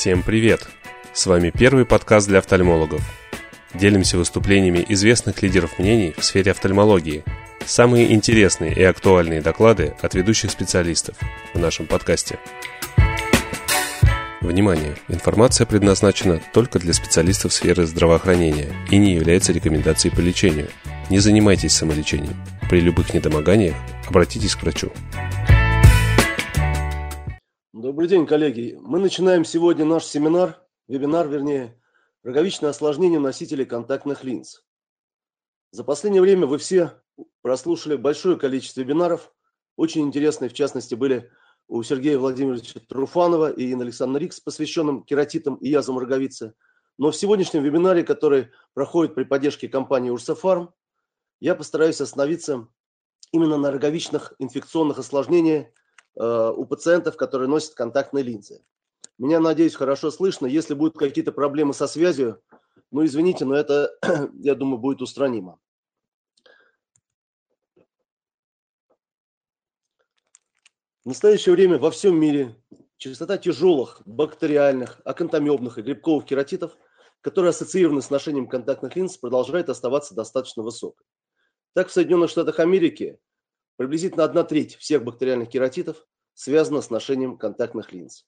Всем привет! С вами первый подкаст для офтальмологов. Делимся выступлениями известных лидеров мнений в сфере офтальмологии. Самые интересные и актуальные доклады от ведущих специалистов в нашем подкасте. Внимание! Информация предназначена только для специалистов сферы здравоохранения и не является рекомендацией по лечению. Не занимайтесь самолечением. При любых недомоганиях обратитесь к врачу. Добрый день, коллеги. Мы начинаем сегодня наш семинар, вебинар, вернее, роговичное осложнение носителей контактных линз. За последнее время вы все прослушали большое количество вебинаров. Очень интересные, в частности, были у Сергея Владимировича Труфанова и Инны Александра Рикс, посвященным кератитам и язвам роговицы. Но в сегодняшнем вебинаре, который проходит при поддержке компании Урсофарм, я постараюсь остановиться именно на роговичных инфекционных осложнениях у пациентов, которые носят контактные линзы. Меня, надеюсь, хорошо слышно. Если будут какие-то проблемы со связью, ну, извините, но это, я думаю, будет устранимо. В настоящее время во всем мире частота тяжелых бактериальных, акантомебных и грибковых кератитов, которые ассоциированы с ношением контактных линз, продолжает оставаться достаточно высокой. Так, в Соединенных Штатах Америки Приблизительно одна треть всех бактериальных кератитов связана с ношением контактных линз.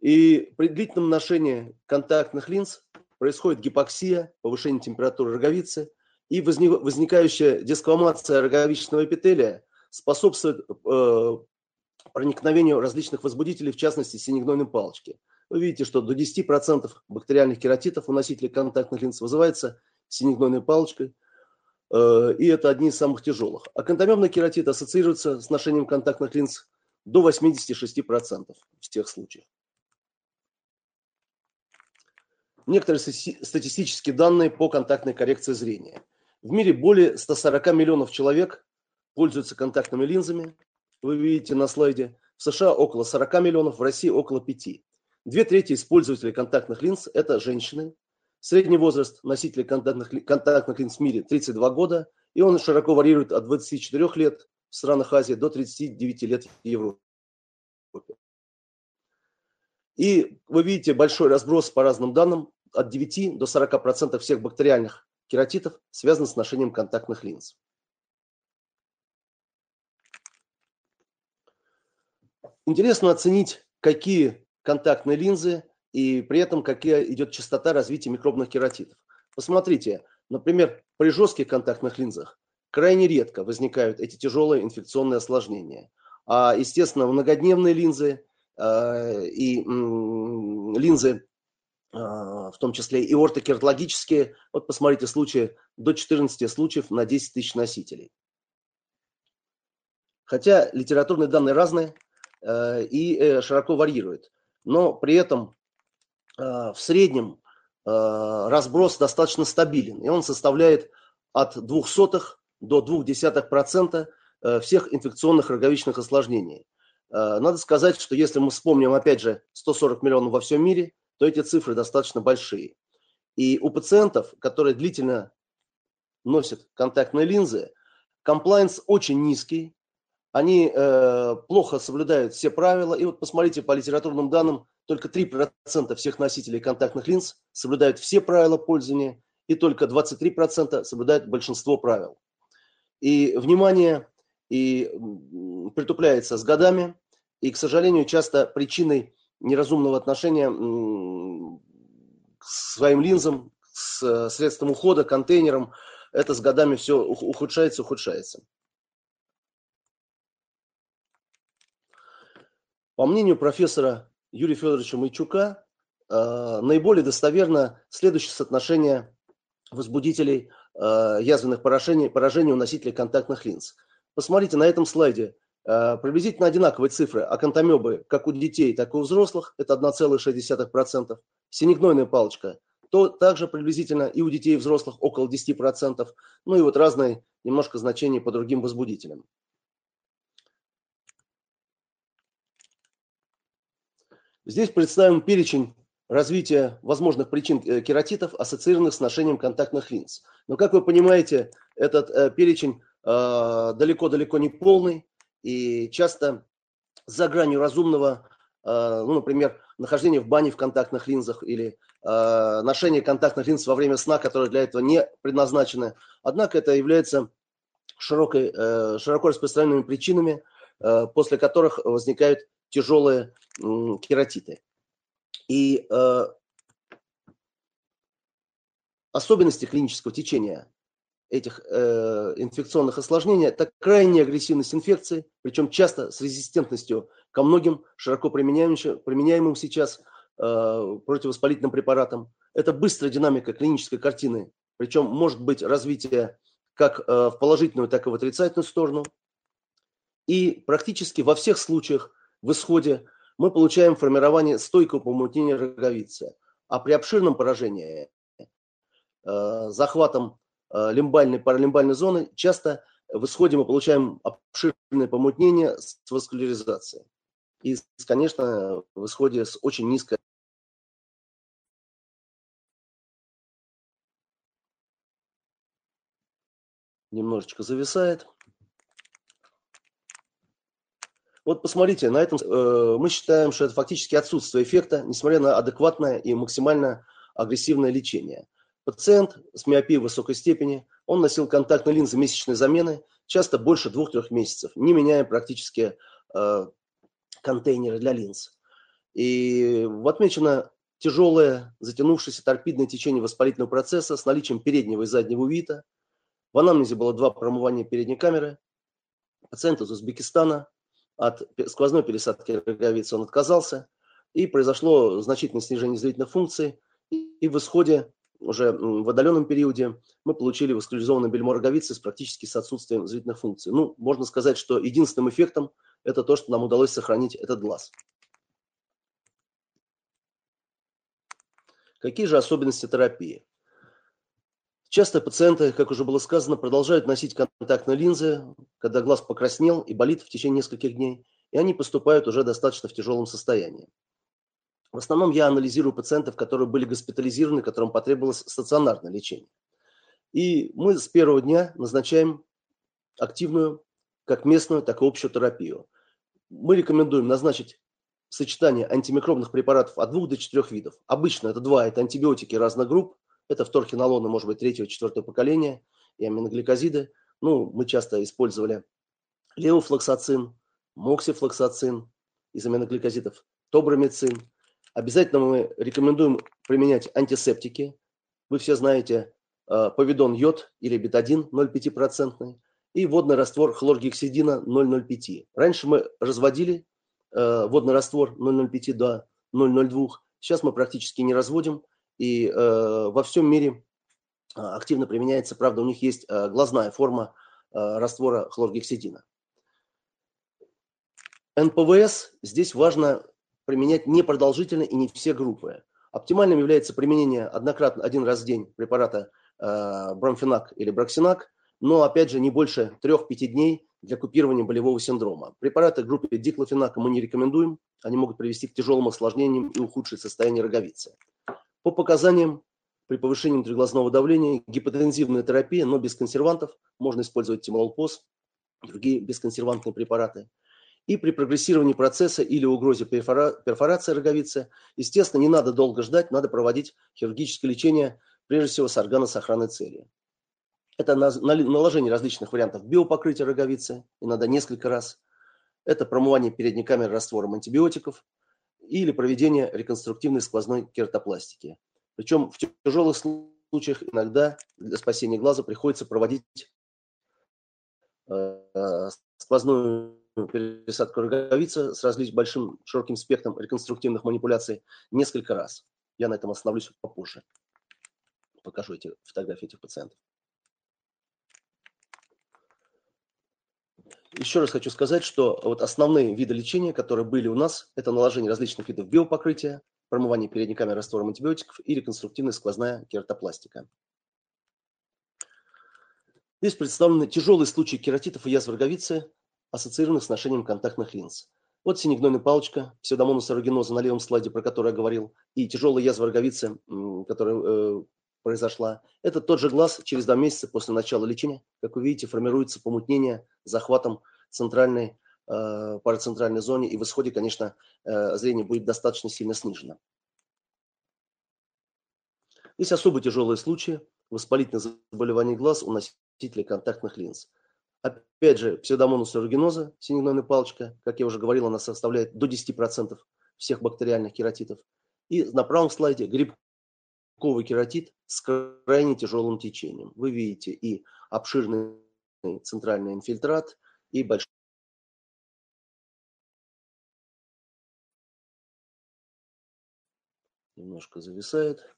И при длительном ношении контактных линз происходит гипоксия, повышение температуры роговицы, и возникающая десквамация роговичного эпителия способствует э, проникновению различных возбудителей, в частности синегнойной палочки. Вы видите, что до 10% бактериальных кератитов у носителей контактных линз вызывается синегнойной палочкой, и это одни из самых тяжелых. А кератит ассоциируется с ношением контактных линз до 86% в тех случаях. Некоторые статистические данные по контактной коррекции зрения. В мире более 140 миллионов человек пользуются контактными линзами. Вы видите на слайде. В США около 40 миллионов, в России около 5. Две трети использователей контактных линз – это женщины, Средний возраст носителей контактных, контактных линз в мире 32 года, и он широко варьирует от 24 лет в странах Азии до 39 лет в Европе. И вы видите большой разброс по разным данным, от 9 до 40% всех бактериальных кератитов связаны с ношением контактных линз. Интересно оценить, какие контактные линзы и при этом какая идет частота развития микробных кератитов. Посмотрите, например, при жестких контактных линзах крайне редко возникают эти тяжелые инфекционные осложнения. А, естественно, многодневные линзы э, и м, линзы, э, в том числе и ортокератологические, вот посмотрите случаи, до 14 случаев на 10 тысяч носителей. Хотя литературные данные разные э, и э, широко варьируют. Но при этом в среднем э, разброс достаточно стабилен, и он составляет от 0,02 до 0,2% э, всех инфекционных роговичных осложнений. Надо сказать, что если мы вспомним, опять же, 140 миллионов во всем мире, то эти цифры достаточно большие. И у пациентов, которые длительно носят контактные линзы, комплайнс очень низкий, они э, плохо соблюдают все правила. И вот посмотрите по литературным данным, только 3% всех носителей контактных линз соблюдают все правила пользования, и только 23% соблюдают большинство правил. И внимание и притупляется с годами, и, к сожалению, часто причиной неразумного отношения к своим линзам, с средством ухода, контейнером, это с годами все ухудшается, ухудшается. По мнению профессора Юрия Федоровича Майчука э, наиболее достоверно следующее соотношение возбудителей э, язвенных поражений, поражений у носителей контактных линз. Посмотрите на этом слайде. Э, приблизительно одинаковые цифры акантомебы как у детей, так и у взрослых. Это 1,6%. Синегнойная палочка то также приблизительно и у детей и взрослых около 10%. Ну и вот разные немножко значения по другим возбудителям. Здесь представим перечень развития возможных причин э, кератитов, ассоциированных с ношением контактных линз. Но, как вы понимаете, этот э, перечень э, далеко-далеко не полный и часто за гранью разумного ну, например, нахождение в бане в контактных линзах или ношение контактных линз во время сна, которые для этого не предназначены. Однако это является широкой, широко распространенными причинами, после которых возникают тяжелые кератиты. И особенности клинического течения этих э, инфекционных осложнений – это крайняя агрессивность инфекции, причем часто с резистентностью ко многим широко применяемым, применяемым сейчас э, противовоспалительным препаратам. Это быстрая динамика клинической картины, причем может быть развитие как э, в положительную, так и в отрицательную сторону. И практически во всех случаях в исходе мы получаем формирование стойкого помутнения роговицы. А при обширном поражении Э, захватом э, лимбальной, паралимбальной зоны, часто в исходе мы получаем обширное помутнение с васкуляризацией. И, конечно, в исходе с очень низкой немножечко зависает. Вот посмотрите, на этом э, мы считаем, что это фактически отсутствие эффекта, несмотря на адекватное и максимально агрессивное лечение. Пациент с миопией высокой степени, он носил контактные линзы месячной замены, часто больше двух-трех месяцев, не меняя практически э, контейнеры для линз. И отмечено тяжелое, затянувшееся торпидное течение воспалительного процесса с наличием переднего и заднего увита. В анамнезе было два промывания передней камеры. Пациент из Узбекистана от сквозной пересадки роговицы он отказался. И произошло значительное снижение зрительных функций. И в исходе уже в отдаленном периоде мы получили васкуляризованный бельмо роговицы с практически с отсутствием зрительных функций. Ну, можно сказать, что единственным эффектом это то, что нам удалось сохранить этот глаз. Какие же особенности терапии? Часто пациенты, как уже было сказано, продолжают носить контактные линзы, когда глаз покраснел и болит в течение нескольких дней, и они поступают уже достаточно в тяжелом состоянии. В основном я анализирую пациентов, которые были госпитализированы, которым потребовалось стационарное лечение. И мы с первого дня назначаем активную, как местную, так и общую терапию. Мы рекомендуем назначить сочетание антимикробных препаратов от двух до четырех видов. Обычно это два, это антибиотики разных групп, это вторхинолоны, может быть, третьего, четвертого поколения, и аминогликозиды. Ну, мы часто использовали левофлоксацин, моксифлоксацин из аминогликозидов, тобрамицин, Обязательно мы рекомендуем применять антисептики. Вы все знаете э, повидон йод или бетадин 0,5% и водный раствор хлоргексидина 0,05. Раньше мы разводили э, водный раствор 0,05 до 0,02. Сейчас мы практически не разводим. И э, во всем мире активно применяется, правда, у них есть глазная форма раствора хлоргексидина. НПВС здесь важно применять непродолжительно и не все группы. Оптимальным является применение однократно, один раз в день препарата э, бромфенак или броксинак, но, опять же, не больше 3-5 дней для купирования болевого синдрома. Препараты группы диклофенака мы не рекомендуем, они могут привести к тяжелым осложнениям и ухудшить состояние роговицы. По показаниям, при повышении внутриглазного давления, гипотензивная терапия, но без консервантов, можно использовать тимололпоз, другие бесконсервантные препараты – и при прогрессировании процесса или угрозе перфора, перфорации роговицы, естественно, не надо долго ждать, надо проводить хирургическое лечение, прежде всего с органосохранной целью. Это наложение различных вариантов биопокрытия роговицы, иногда несколько раз. Это промывание передней камеры раствором антибиотиков или проведение реконструктивной сквозной кератопластики. Причем в тяжелых случаях иногда для спасения глаза приходится проводить э, сквозную пересадку роговицы с различным большим широким спектром реконструктивных манипуляций несколько раз. Я на этом остановлюсь попозже. Покажу эти фотографии этих пациентов. Еще раз хочу сказать, что вот основные виды лечения, которые были у нас, это наложение различных видов биопокрытия, промывание передней камеры раствором антибиотиков и реконструктивная сквозная кератопластика. Здесь представлены тяжелые случаи кератитов и язв роговицы, ассоциированных с ношением контактных линз. Вот синегнойная палочка, псевдомонус на левом слайде, про который я говорил, и тяжелая язва роговицы, которая э, произошла. Это тот же глаз через два месяца после начала лечения. Как вы видите, формируется помутнение захватом центральной э, парацентральной зоне, и в исходе, конечно, э, зрение будет достаточно сильно снижено. Есть особо тяжелые случаи воспалительных заболеваний глаз у носителей контактных линз. Опять же, псевдомонус аэрugиноза, синегнойная палочка, как я уже говорил, она составляет до 10% всех бактериальных кератитов. И на правом слайде грибковый кератит с крайне тяжелым течением. Вы видите и обширный центральный инфильтрат, и большой немножко зависает.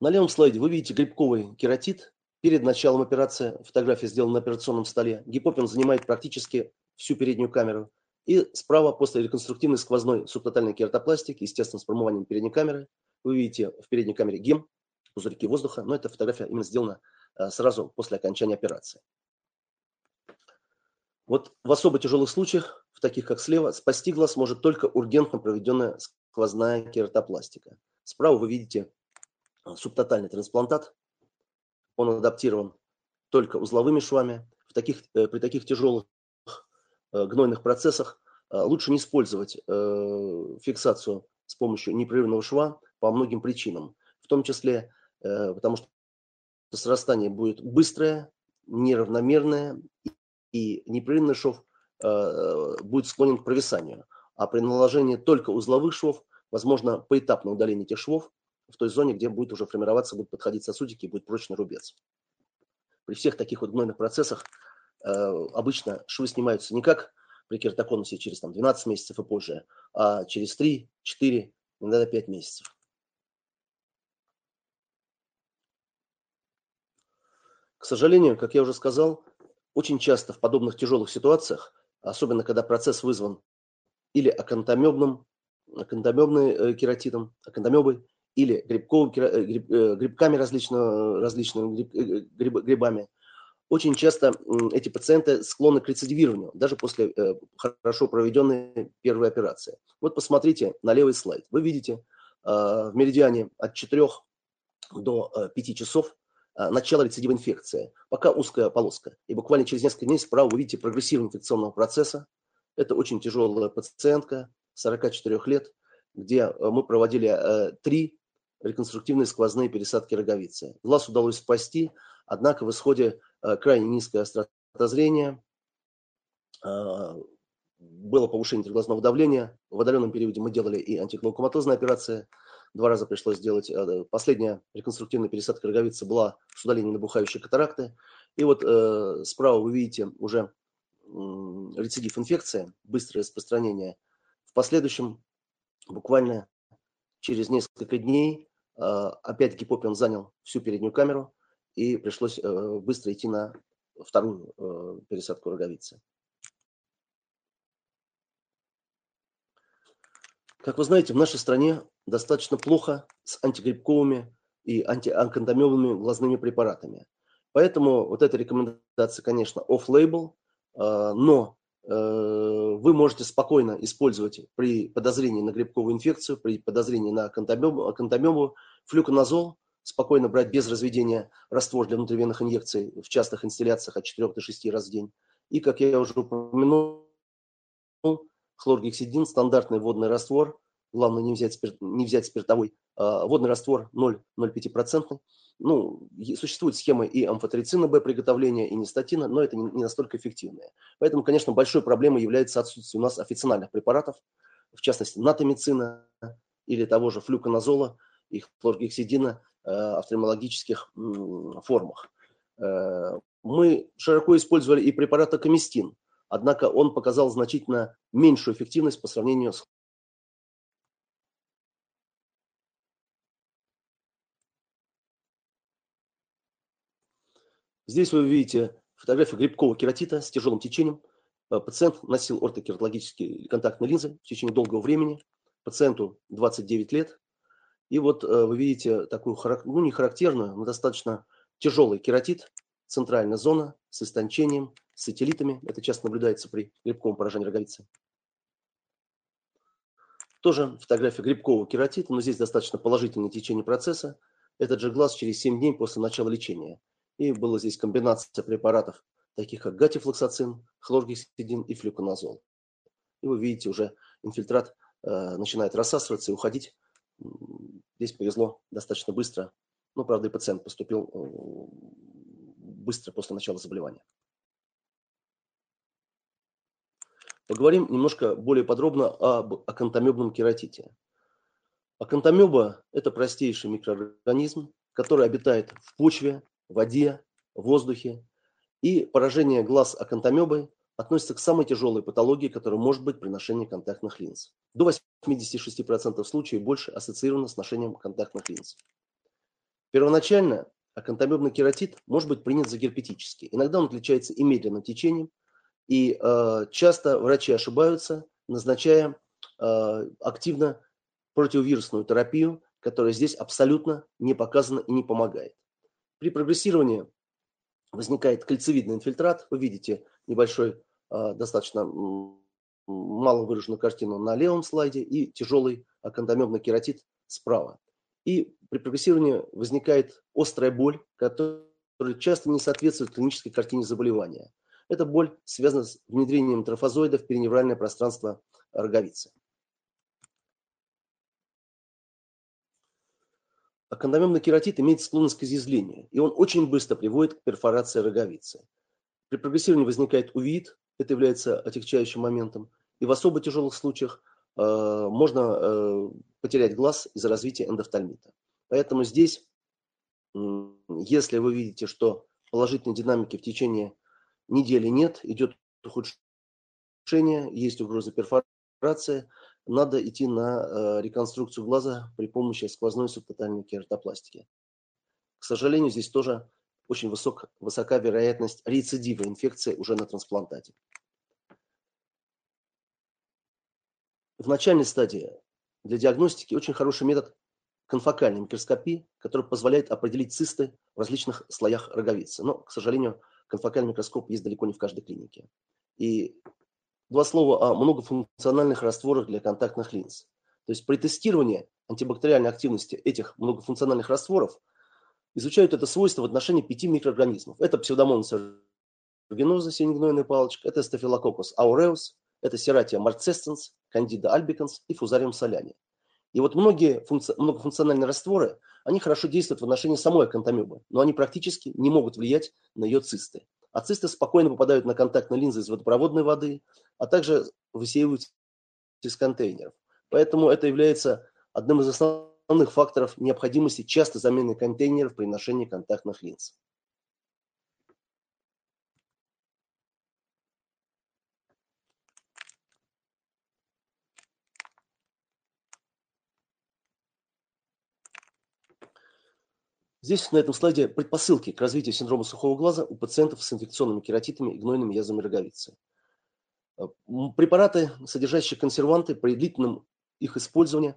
На левом слайде вы видите грибковый кератит. Перед началом операции, фотография сделана на операционном столе, гипопин занимает практически всю переднюю камеру. И справа после реконструктивной сквозной субтотальной кератопластики, естественно, с промыванием передней камеры, вы видите в передней камере гем, пузырьки воздуха, но эта фотография именно сделана э, сразу после окончания операции. Вот в особо тяжелых случаях, в таких как слева, спасти глаз может только ургентно проведенная сквозная кератопластика. Справа вы видите а, субтотальный трансплантат. Он адаптирован только узловыми швами. В таких, э, при таких тяжелых э, гнойных процессах э, лучше не использовать фиксацию с помощью непрерывного шва по многим причинам. В том числе, потому что срастание будет быстрое, неравномерное, и непрерывный шов будет склонен к провисанию. А при наложении только узловых швов, возможно поэтапное удаление этих швов, в той зоне, где будет уже формироваться, будут подходить сосудики и будет прочный рубец. При всех таких вот гнойных процессах э, обычно швы снимаются не как при кератоконусе через там, 12 месяцев и позже, а через 3, 4, иногда 5 месяцев. К сожалению, как я уже сказал, очень часто в подобных тяжелых ситуациях, особенно когда процесс вызван или акантомебным, акантомебной э, кератитом, акантомебой, или грибковым, э, гриб, э, грибками различного, различными гриб, гриб, грибами, очень часто эти пациенты склонны к рецидивированию, даже после хорошо проведенной первой операции. Вот посмотрите на левый слайд. Вы видите в меридиане от 4 до 5 часов начало рецидива инфекции, пока узкая полоска. И буквально через несколько дней справа вы видите прогрессивного инфекционного процесса. Это очень тяжелая пациентка, 44 лет, где мы проводили три реконструктивные сквозные пересадки роговицы. Глаз удалось спасти, однако в исходе э, крайне низкая острота зрения, э, было повышение глазного давления. В отдаленном периоде мы делали и антиглаукоматозные операции. Два раза пришлось сделать. Э, последняя реконструктивная пересадка роговицы была с удалением набухающей катаракты. И вот э, справа вы видите уже э, рецидив инфекции, быстрое распространение. В последующем, буквально через несколько дней, а, опять Гипопин занял всю переднюю камеру, и пришлось э, быстро идти на вторую э, пересадку роговицы. Как вы знаете, в нашей стране достаточно плохо с антигрибковыми и антианкандомевыми глазными препаратами. Поэтому вот эта рекомендация, конечно, off-label, а, но э, вы можете спокойно использовать при подозрении на грибковую инфекцию, при подозрении на акантомему, флюконазол, спокойно брать без разведения раствор для внутривенных инъекций в частых инстилляциях от 4 до 6 раз в день. И, как я уже упомянул, хлоргексидин, стандартный водный раствор, главное не взять, спирт, не взять спиртовой, а, водный раствор 0,05%. Ну, существует схема и амфотерицина Б приготовления, и нистатина, но это не, настолько эффективная. Поэтому, конечно, большой проблемой является отсутствие у нас официальных препаратов, в частности, натомицина или того же флюконазола и хлоргексидина э, офтальмологических формах. Э, мы широко использовали и препарат акомистин, однако он показал значительно меньшую эффективность по сравнению с Здесь вы видите фотографию грибкового кератита с тяжелым течением. Э, пациент носил ортокератологические контактные линзы в течение долгого времени. Пациенту 29 лет. И вот э, вы видите такую, ну не характерную, но достаточно тяжелый кератит, центральная зона с истончением, с сателлитами. Это часто наблюдается при грибковом поражении роговицы. Тоже фотография грибкового кератита, но здесь достаточно положительное течение процесса. Этот же глаз через 7 дней после начала лечения. И была здесь комбинация препаратов таких как гатифлоксацин, хлоргексидин и флюконазол. И вы видите, уже инфильтрат э, начинает рассасываться и уходить. Здесь повезло достаточно быстро. Ну, правда, и пациент поступил э, быстро после начала заболевания. Поговорим немножко более подробно об акантомебном кератите. Акантомеба – это простейший микроорганизм, который обитает в почве, воде, воздухе. И поражение глаз акантомебой относится к самой тяжелой патологии, которая может быть при ношении контактных линз. До 86% случаев больше ассоциировано с ношением контактных линз. Первоначально акантомебный кератит может быть принят за герпетический. Иногда он отличается и медленным течением, и э, часто врачи ошибаются, назначая э, активно противовирусную терапию, которая здесь абсолютно не показана и не помогает. При прогрессировании возникает кольцевидный инфильтрат. Вы видите небольшой, э, достаточно мало выраженную картину на левом слайде и тяжелый акантомебный кератит справа. И при прогрессировании возникает острая боль, которая часто не соответствует клинической картине заболевания. Эта боль связана с внедрением трофозоида в периневральное пространство роговицы. Аккономемный кератит имеет склонность к изъязвлению, и он очень быстро приводит к перфорации роговицы. При прогрессировании возникает увид, это является отягчающим моментом, и в особо тяжелых случаях э, можно э, потерять глаз из-за развития эндофтальмита. Поэтому здесь, э, если вы видите, что положительной динамики в течение недели нет, идет ухудшение, есть угроза перфорации, надо идти на э, реконструкцию глаза при помощи сквозной субтотальной кератопластики. К сожалению, здесь тоже очень высок, высока вероятность рецидива инфекции уже на трансплантате. В начальной стадии для диагностики очень хороший метод конфокальной микроскопии, который позволяет определить цисты в различных слоях роговицы. Но, к сожалению, конфокальный микроскоп есть далеко не в каждой клинике. И два слова о многофункциональных растворах для контактных линз. То есть при тестировании антибактериальной активности этих многофункциональных растворов изучают это свойство в отношении пяти микроорганизмов. Это псевдомонас аэрuginosa, синегнойная палочка, это стафилококус aureus, это сератия marcescens, кандида albicans и фузариум соляни. И вот многие функци... многофункциональные растворы, они хорошо действуют в отношении самой акантомебы, но они практически не могут влиять на ее цисты. А цисты спокойно попадают на контактные линзы из водопроводной воды, а также высеиваются из контейнеров. Поэтому это является одним из основных факторов необходимости часто замены контейнеров при ношении контактных линз. Здесь на этом слайде предпосылки к развитию синдрома сухого глаза у пациентов с инфекционными кератитами и гнойными язвами роговицы. Э, препараты, содержащие консерванты, при длительном их использовании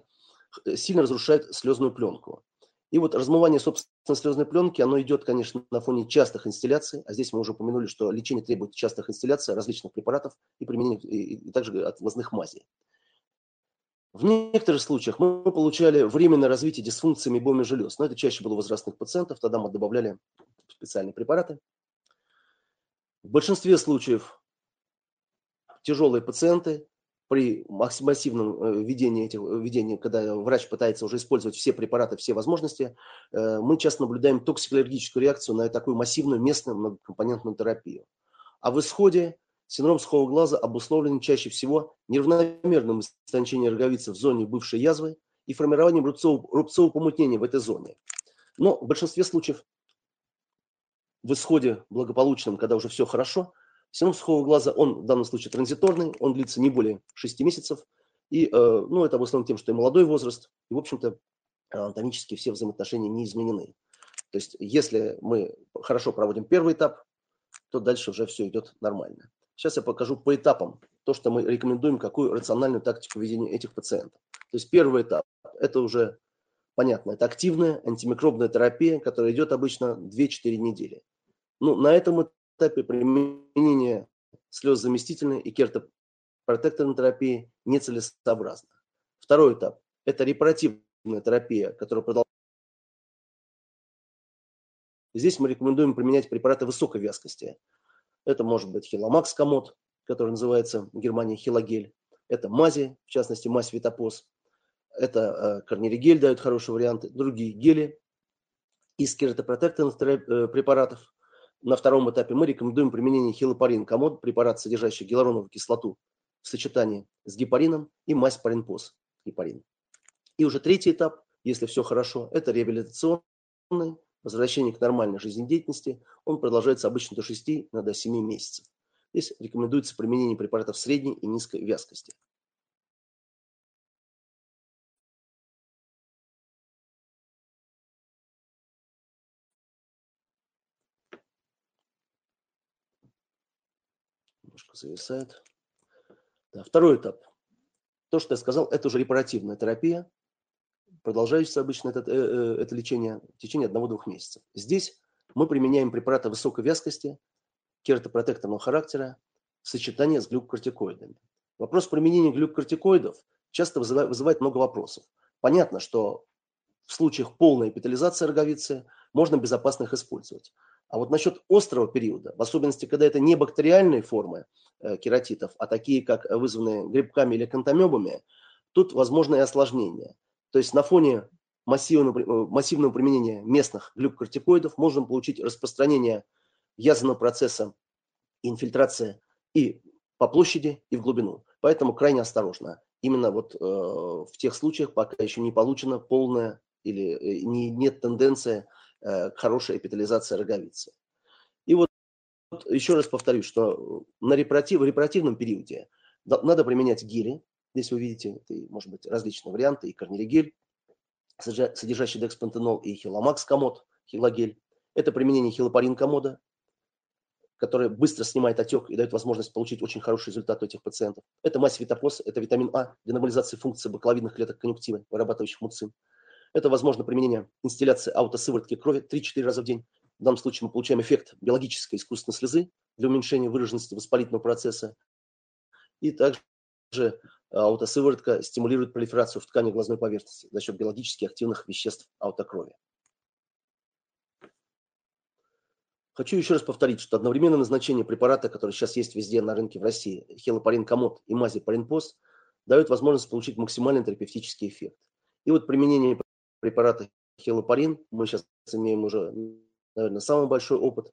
э, сильно разрушают слезную пленку. И вот размывание собственной слезной пленки, оно идет, конечно, на фоне частых инстилляций, а здесь мы уже упомянули, что лечение требует частых инстилляций различных препаратов и применения, и, и также отвозных мазей. В некоторых случаях мы получали временное развитие дисфункции мебоми желез, но это чаще было у возрастных пациентов, тогда мы добавляли специальные препараты. В большинстве случаев тяжелые пациенты при массивном э, введении этих введении, когда врач пытается уже использовать все препараты, все возможности, э, мы часто наблюдаем токсикологическую реакцию на такую массивную местную многокомпонентную терапию. А в исходе Синдром сухого глаза обусловлен чаще всего неравномерным истончением роговицы в зоне бывшей язвы и формированием рубцового, рубцового помутнения в этой зоне. Но в большинстве случаев в исходе благополучном, когда уже все хорошо, синдром сухого глаза, он в данном случае транзиторный, он длится не более 6 месяцев. И э, ну, это обусловлено тем, что и молодой возраст, и, в общем-то, анатомически все взаимоотношения не изменены. То есть, если мы хорошо проводим первый этап, то дальше уже все идет нормально. Сейчас я покажу по этапам то, что мы рекомендуем, какую рациональную тактику ведения этих пациентов. То есть первый этап – это уже понятно, это активная антимикробная терапия, которая идет обычно 2-4 недели. Ну, на этом этапе применение слезозаместительной и кертопротекторной терапии нецелесообразно. Второй этап – это репаративная терапия, которая продолжается. Здесь мы рекомендуем применять препараты высокой вязкости, Это может быть хиломакс комод, который называется в Германии хилогель. Это мази, в частности мазь витопоз. Это э, корниригель дают хорошие варианты. Другие гели из кератопротекторных э, препаратов. На втором этапе мы рекомендуем применение хилопарин комод, препарат, содержащий гиалуроновую кислоту в сочетании с гепарином и мазь паринпоз гепарин. И уже третий этап, если все хорошо, это реабилитационный, возвращение к нормальной жизнедеятельности. Он продолжается обычно до 6, иногда 7 месяцев. Здесь рекомендуется применение препаратов средней и низкой вязкости. Немножко зависает. Да, второй этап. То, что я сказал, это уже репаративная терапия. Продолжающееся обычно это, э, э, это лечение в течение одного-двух месяцев. Здесь мы применяем препараты высокой вязкости, кератопротекторного характера в сочетании с глюкокортикоидами. Вопрос применения глюкокортикоидов часто вызывает, много вопросов. Понятно, что в случаях полной эпитализации роговицы можно безопасно их использовать. А вот насчет острого периода, в особенности, когда это не бактериальные формы э, кератитов, а такие, как вызванные грибками или кантамебами, тут возможно и осложнение. То есть на фоне массивного, э, массивного применения местных глюкокортикоидов можно получить распространение язвенного процесса инфильтрация и по площади, и в глубину. Поэтому крайне осторожно. Именно вот э, в тех случаях, пока еще не получена полная или э, не, нет тенденции э, к хорошей эпитализации роговицы. И вот, вот еще раз повторюсь, что на репаратив, в репаративном периоде надо применять гели. Здесь вы видите, может быть, различные варианты, и корнилигель, содержащий декспантенол, и хиломакс комод, хилогель. Это применение хилопарин комода, который быстро снимает отек и дает возможность получить очень хороший результат у этих пациентов. Это мазь витопоз, это витамин А для нормализации функции бакловидных клеток конъюнктивы, вырабатывающих муцин. Это возможно применение инстилляции аутосыворотки крови 3-4 раза в день. В данном случае мы получаем эффект биологической искусственной слезы для уменьшения выраженности воспалительного процесса. И также аутосыворотка стимулирует пролиферацию в ткани глазной поверхности за счет биологически активных веществ аутокрови. Хочу еще раз повторить, что одновременное назначение препарата, который сейчас есть везде на рынке в России, хелопарин комод и мази паринпоз, дает возможность получить максимальный терапевтический эффект. И вот применение препарата хелопарин, мы сейчас имеем уже, наверное, самый большой опыт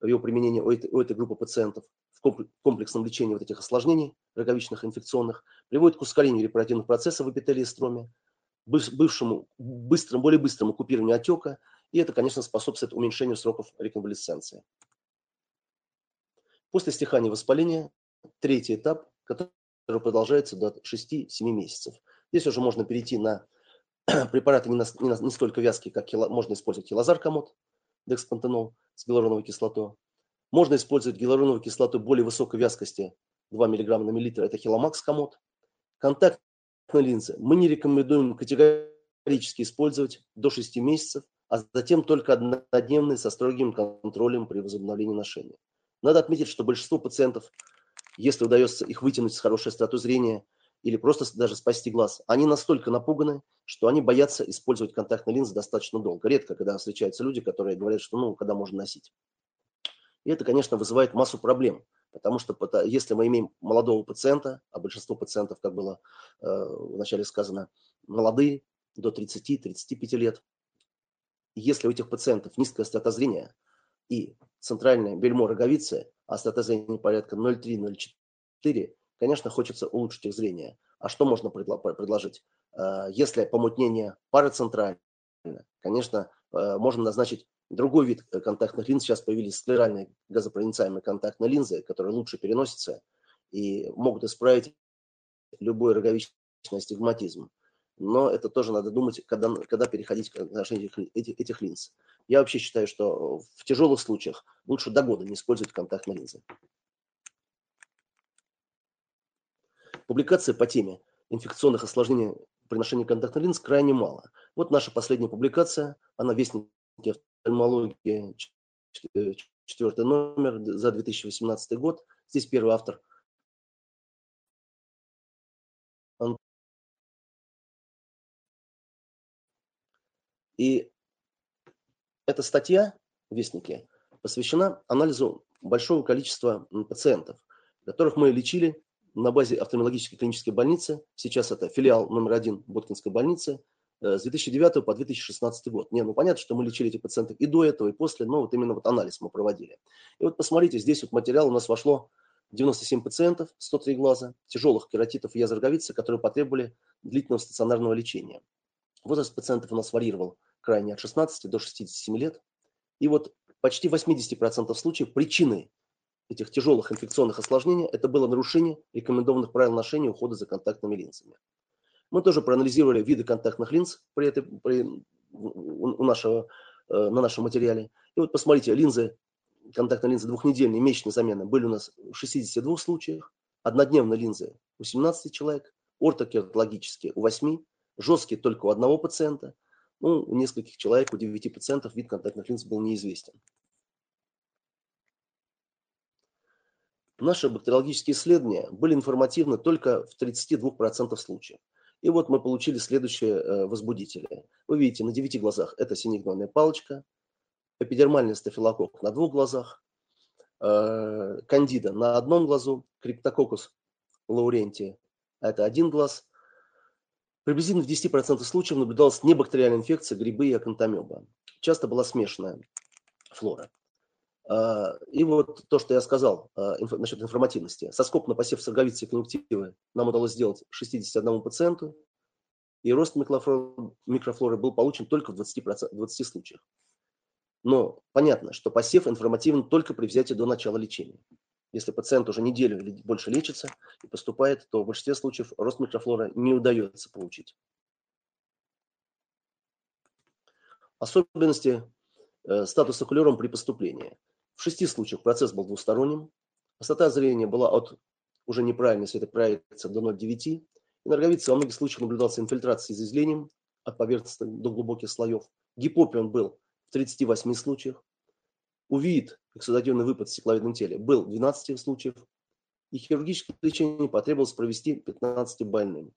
в его применении у этой, у этой группы пациентов в комплексном лечении вот этих осложнений роговичных инфекционных, приводит к ускорению репаративных процессов в эпителии строме, бывшему, быстрому, более быстрому купированию отека и это, конечно, способствует уменьшению сроков реконвалесценции. После стихания воспаления третий этап, который продолжается до 6-7 месяцев. Здесь уже можно перейти на препараты не, на, не, на, не столько вязкие, как кило, можно использовать килозаркомод, декспантенол с гиалуроновой кислотой. Можно использовать гиалуроновую кислоту более высокой вязкости, 2 мг на миллилитр, это хиломакс комод. Контактные линзы мы не рекомендуем категорически использовать до 6 месяцев, а затем только однодневные со строгим контролем при возобновлении ношения. Надо отметить, что большинство пациентов, если удается их вытянуть с хорошей остротой зрения или просто даже спасти глаз, они настолько напуганы, что они боятся использовать контактные линзы достаточно долго. Редко, когда встречаются люди, которые говорят, что ну, когда можно носить. И это, конечно, вызывает массу проблем, потому что если мы имеем молодого пациента, а большинство пациентов, как было э, вначале сказано, молодые, до 30-35 лет, если у этих пациентов низкая острота зрения и центральное бельмо роговицы, а острота зрения порядка 0,3-0,4, конечно, хочется улучшить их зрение. А что можно предложить? Э, если помутнение парацентральное, конечно, можно назначить другой вид контактных линз. Сейчас появились склеральные газопроницаемые контактные линзы, которые лучше переносятся и могут исправить любой роговичный астигматизм но это тоже надо думать, когда, когда переходить к ношению этих, этих, этих линз. Я вообще считаю, что в тяжелых случаях лучше до года не использовать контактные линзы. Публикации по теме инфекционных осложнений при ношении контактных линз крайне мало. Вот наша последняя публикация, она вестник офтальмологии, четвертый номер за 2018 год. Здесь первый автор И эта статья в Вестнике посвящена анализу большого количества пациентов, которых мы лечили на базе офтальмологической клинической больницы. Сейчас это филиал номер один Боткинской больницы э, с 2009 по 2016 год. Не, ну понятно, что мы лечили этих пациентов и до этого, и после, но вот именно вот анализ мы проводили. И вот посмотрите, здесь вот материал у нас вошло 97 пациентов, 103 глаза, тяжелых кератитов и язв которые потребовали длительного стационарного лечения. Возраст пациентов у нас варьировал крайне от 16 до 67 лет. И вот почти 80% случаев причиной этих тяжелых инфекционных осложнений это было нарушение рекомендованных правил ношения ухода за контактными линзами. Мы тоже проанализировали виды контактных линз при этой, при, у нашего, э, на нашем материале. И вот посмотрите, линзы, контактные линзы двухнедельные, месячные замены были у нас в 62 случаях, однодневные линзы у 17 человек, ортокертологические у 8, жесткие только у одного пациента, ну, у нескольких человек, у 9 пациентов вид контактных линз был неизвестен. Наши бактериологические исследования были информативны только в 32% случаев. И вот мы получили следующие э, возбудители. Вы видите, на 9 глазах это синегнойная палочка, эпидермальный стафилококк на двух глазах, э, кандида на одном глазу, криптококус лаурентия – это один глаз. Приблизительно в 10% случаев наблюдалась небактериальная инфекция, грибы и акантомеба. Часто была смешанная флора. А, и вот то, что я сказал а, насчет информативности. Соскоб на посев сорговицы и конъюнктивы нам удалось сделать 61 пациенту, и рост микрофлоры был получен только в 20%, 20 случаях. Но понятно, что посев информативен только при взятии до начала лечения. Если пациент уже неделю или больше лечится и поступает, то в большинстве случаев рост микрофлоры не удается получить. Особенности э, статуса кулером при поступлении – в шести случаях процесс был двусторонним. Высота зрения была от уже неправильной светопроекции до 0,9. И на роговице во многих случаях наблюдался инфильтрация с излением от поверхности до глубоких слоев. Гипопион был в 38 случаях. Увид, эксудативный выпад в стекловидном теле, был в 12 случаев. И хирургическое лечение потребовалось провести 15 больным.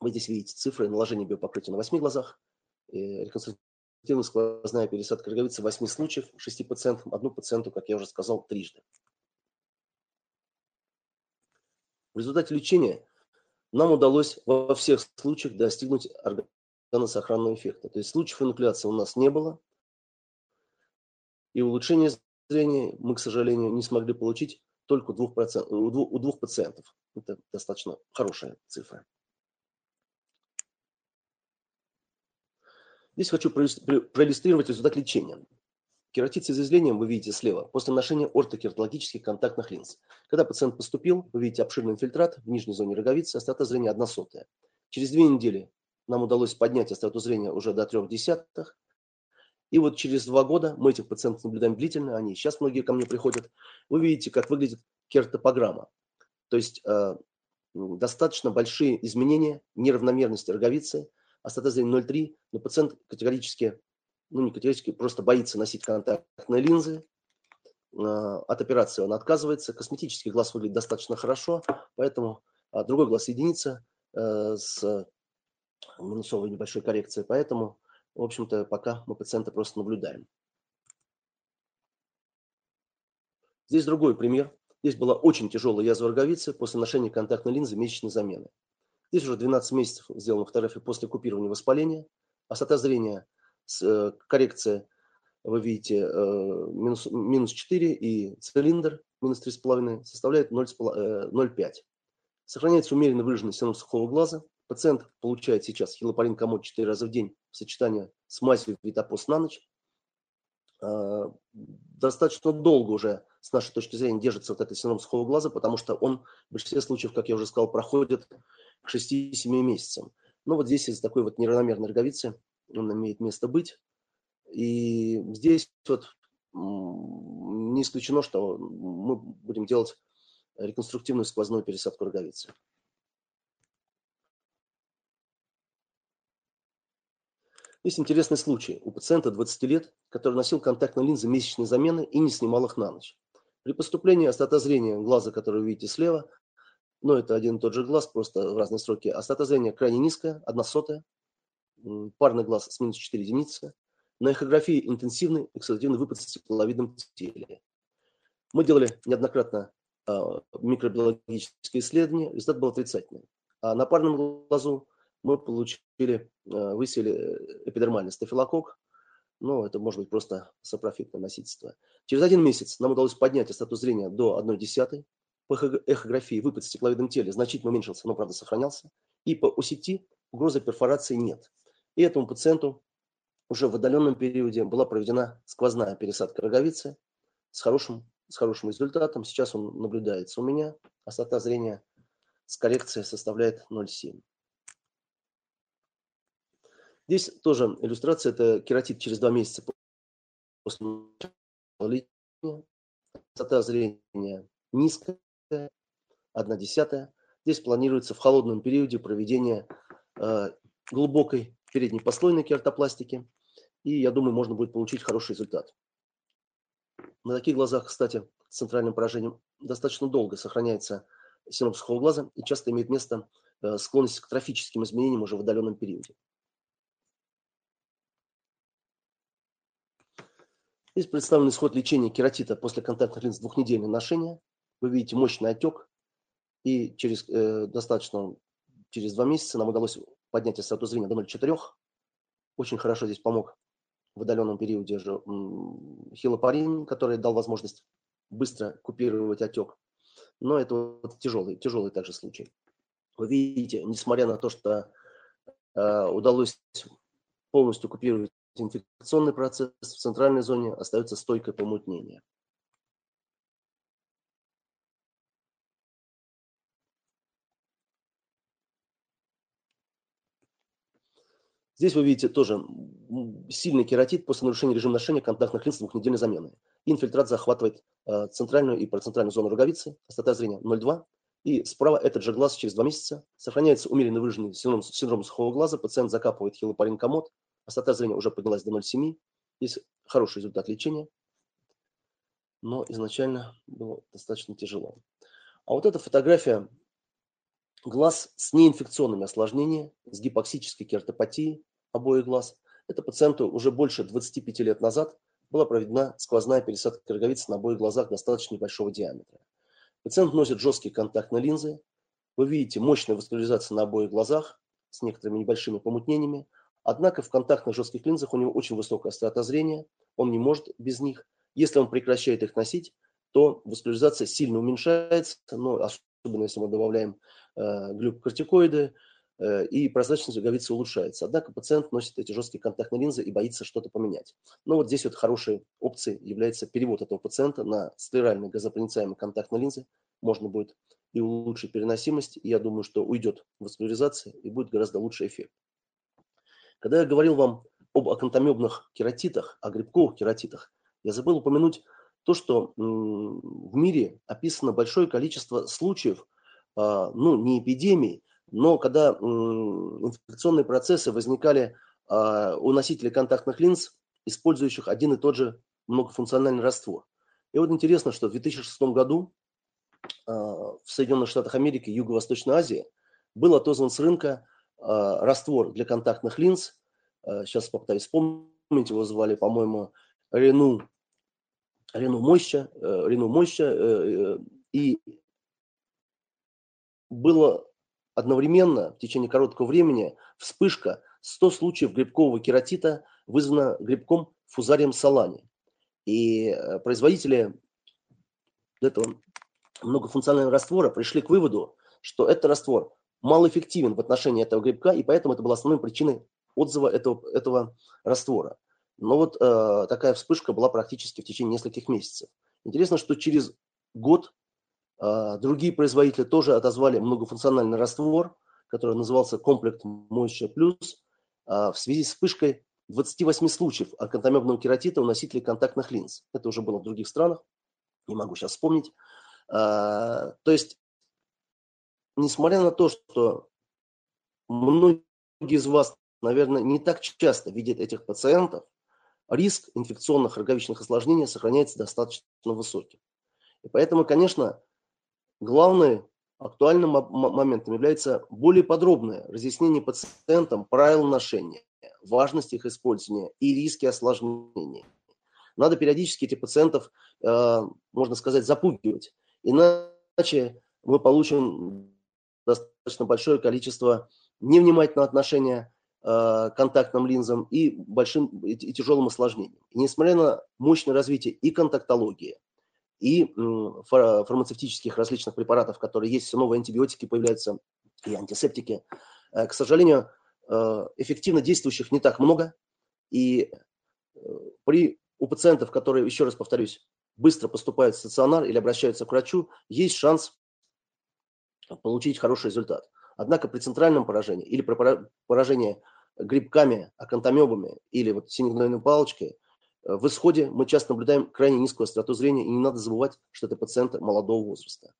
Вы здесь видите цифры наложения биопокрытия на 8 глазах, реконструкция Активная сквозная пересадка роговицы в 8 случаев, 6 пациентам, одну пациенту, как я уже сказал, трижды. В результате лечения нам удалось во всех случаях достигнуть органосохранного эффекта. То есть случаев инокуляции у нас не было. И улучшение зрения мы, к сожалению, не смогли получить только у двух, у двух, у двух пациентов. Это достаточно хорошая цифра. Здесь хочу проиллюстрировать результат лечения. Кератит с изъязвлением вы видите слева после ношения ортокератологических контактных линз. Когда пациент поступил, вы видите обширный инфильтрат в нижней зоне роговицы, острота зрения 1 сотая. Через две недели нам удалось поднять остроту зрения уже до 3 десятых. И вот через два года мы этих пациентов наблюдаем длительно, они сейчас многие ко мне приходят. Вы видите, как выглядит кертопограмма. То есть э, достаточно большие изменения неравномерности роговицы, зрения 0,3, но пациент категорически, ну не категорически, просто боится носить контактные линзы, а, от операции он отказывается, косметический глаз выглядит достаточно хорошо, поэтому а, другой глаз единица э, с минусовой небольшой коррекцией, поэтому, в общем-то, пока мы пациента просто наблюдаем. Здесь другой пример. Здесь была очень тяжелая язва роговицы после ношения контактной линзы месячной замены. Здесь уже 12 месяцев сделана фотография после купирования воспаления. Острота зрения, э, коррекция, вы видите, э, минус, минус 4 и цилиндр минус 3,5 составляет 0,5. Э, Сохраняется умеренно выраженный синдром сухого глаза. Пациент получает сейчас хилопарин комод 4 раза в день в сочетании с мазью витапос на ночь. Достаточно долго уже, с нашей точки зрения, держится вот этот синдром сухого глаза, потому что он в большинстве случаев, как я уже сказал, проходит к 6-7 месяцам. Но вот здесь из-за такой вот неравномерной роговицы он имеет место быть. И здесь вот не исключено, что мы будем делать реконструктивную сквозную пересадку роговицы. Есть интересный случай. У пациента 20 лет, который носил контактные линзы месячной замены и не снимал их на ночь. При поступлении острота зрения глаза, который вы видите слева, но это один и тот же глаз, просто в разные сроки. Острота зрения крайне низкая, одна сотая, парный глаз с минус 4 единицы. На эхографии интенсивный эксудативный выпад в стекловидном теле. Мы делали неоднократно а, микробиологические исследования, результат был отрицательный. А на парном глазу мы получили, а, высели э, эпидермальный стафилококк, ну, это может быть просто сапрофитное носительство. Через один месяц нам удалось поднять остату зрения до 1 десятой. По эхографии выпад в стекловидном теле значительно уменьшился, но, правда, сохранялся. И по ОСТ угрозы перфорации нет. И этому пациенту уже в отдаленном периоде была проведена сквозная пересадка роговицы с хорошим с хорошим результатом. Сейчас он наблюдается у меня. Остата зрения с коррекцией составляет 0,7. Здесь тоже иллюстрация. Это кератит через два месяца после лечения. Остата зрения низкая, 1 десятая. Здесь планируется в холодном периоде проведение э, глубокой передней послойной кератопластики. И я думаю, можно будет получить хороший результат. На таких глазах, кстати, с центральным поражением достаточно долго сохраняется синдром сухого глаза и часто имеет место э, склонность к трофическим изменениям уже в отдаленном периоде. Здесь представлен исход лечения кератита после контактных линз двухнедельного ношения. Вы видите мощный отек, и через э, достаточно через два месяца нам удалось поднять остату зрения до 0,4. Очень хорошо здесь помог в отдаленном периоде же хилопарин, который дал возможность быстро купировать отек. Но это вот тяжелый, тяжелый также случай. Вы видите, несмотря на то, что э, удалось полностью купировать инфекционный процесс, в центральной зоне остается стойкое помутнение. Здесь вы видите тоже сильный кератит после нарушения режима ношения контактных линз двухнедельной замены. Инфильтрат захватывает э, центральную и парацентральную зону роговицы, острота зрения 0,2. И справа этот же глаз через два месяца. Сохраняется умеренно выраженный синдром, синдром сухого глаза. Пациент закапывает хилопарин комод. Острота зрения уже поднялась до 0,7. Здесь хороший результат лечения. Но изначально было достаточно тяжело. А вот эта фотография глаз с неинфекционными осложнениями, с гипоксической кератопатией обоих глаз. Это пациенту уже больше 25 лет назад была проведена сквозная пересадка роговицы на обоих глазах достаточно небольшого диаметра. Пациент носит жесткие контактные линзы. Вы видите мощную васкуляризацию на обоих глазах с некоторыми небольшими помутнениями. Однако в контактных жестких линзах у него очень высокая острота зрения. Он не может без них. Если он прекращает их носить, то васкуляризация сильно уменьшается, но особенно если мы добавляем э, глюкокортикоиды, и прозрачность роговицы улучшается. Однако пациент носит эти жесткие контактные линзы и боится что-то поменять. Но вот здесь вот хорошей опцией является перевод этого пациента на склеральные газопроницаемые контактные линзы. Можно будет и улучшить переносимость, и я думаю, что уйдет васкуляризация и будет гораздо лучший эффект. Когда я говорил вам об акантомебных кератитах, о грибковых кератитах, я забыл упомянуть то, что в мире описано большое количество случаев, а, ну, не эпидемий, но когда инфекционные процессы возникали а, у носителей контактных линз, использующих один и тот же многофункциональный раствор. И вот интересно, что в 2006 году а, в Соединенных Штатах Америки, Юго-Восточной Азии был отозван с рынка раствор для контактных линз. Сейчас попытаюсь вспомнить, его звали, по-моему, Рену Рену Моща, Рену Моща, и было одновременно в течение короткого времени вспышка 100 случаев грибкового кератита, вызвана грибком фузарием салани. И производители этого многофункционального раствора пришли к выводу, что этот раствор малоэффективен в отношении этого грибка, и поэтому это была основной причиной отзыва этого, этого раствора. Но вот э, такая вспышка была практически в течение нескольких месяцев. Интересно, что через год э, другие производители тоже отозвали многофункциональный раствор, который назывался комплект Moisture Plus, э, в связи с вспышкой 28 случаев акантомебного кератита у носителей контактных линз. Это уже было в других странах, не могу сейчас вспомнить. Э, то есть, несмотря на то, что многие из вас, наверное, не так часто видят этих пациентов, риск инфекционных роговичных осложнений сохраняется достаточно высоким. И поэтому, конечно, главным актуальным моментом является более подробное разъяснение пациентам правил ношения, важность их использования и риски осложнений. надо периодически этих пациентов, э, можно сказать, запугивать. Иначе мы получим достаточно большое количество невнимательного отношения э, контактным линзам и большим и, тяжелым осложнениям. И несмотря на мощное развитие и контактологии, и фармацевтических различных препаратов, которые есть, все новые антибиотики появляются, и антисептики, э, к сожалению, э, эффективно действующих не так много. И э, при, у пациентов, которые, еще раз повторюсь, быстро поступают в стационар или обращаются к врачу, есть шанс получить хороший результат. Однако при центральном поражении или при поражении грибками, акантомебами или вот синегнойной палочкой, в исходе мы часто наблюдаем крайне низкую остроту зрения, и не надо забывать, что это пациенты молодого возраста.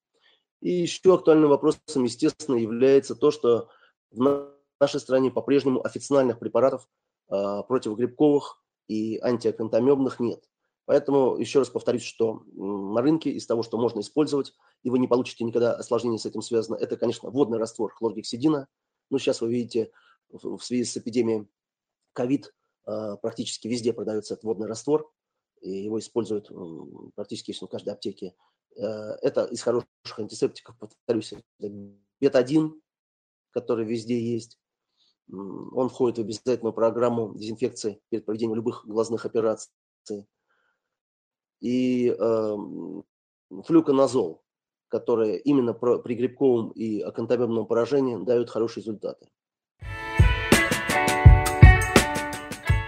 И еще актуальным вопросом, естественно, является то, что в нашей стране по-прежнему официальных препаратов э, противогрибковых и антиакантомебных нет. Поэтому еще раз повторюсь, что на рынке из того, что можно использовать, и вы не получите никогда осложнений с этим связано, это, конечно, водный раствор хлоргексидина. Ну, сейчас вы видите, в связи с эпидемией э, практически везде продается этот водный раствор, и его используют практически в каждой аптеке. Э, это из хороших антисептиков, повторюсь, бета-1, который везде есть. Он входит в обязательную программу дезинфекции перед проведением любых глазных операций. И э, флюконазол, которые именно при грибковом и акантомебном поражении дают хорошие результаты.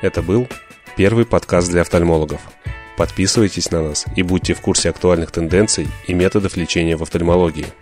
Это был первый подкаст для офтальмологов. Подписывайтесь на нас и будьте в курсе актуальных тенденций и методов лечения в офтальмологии –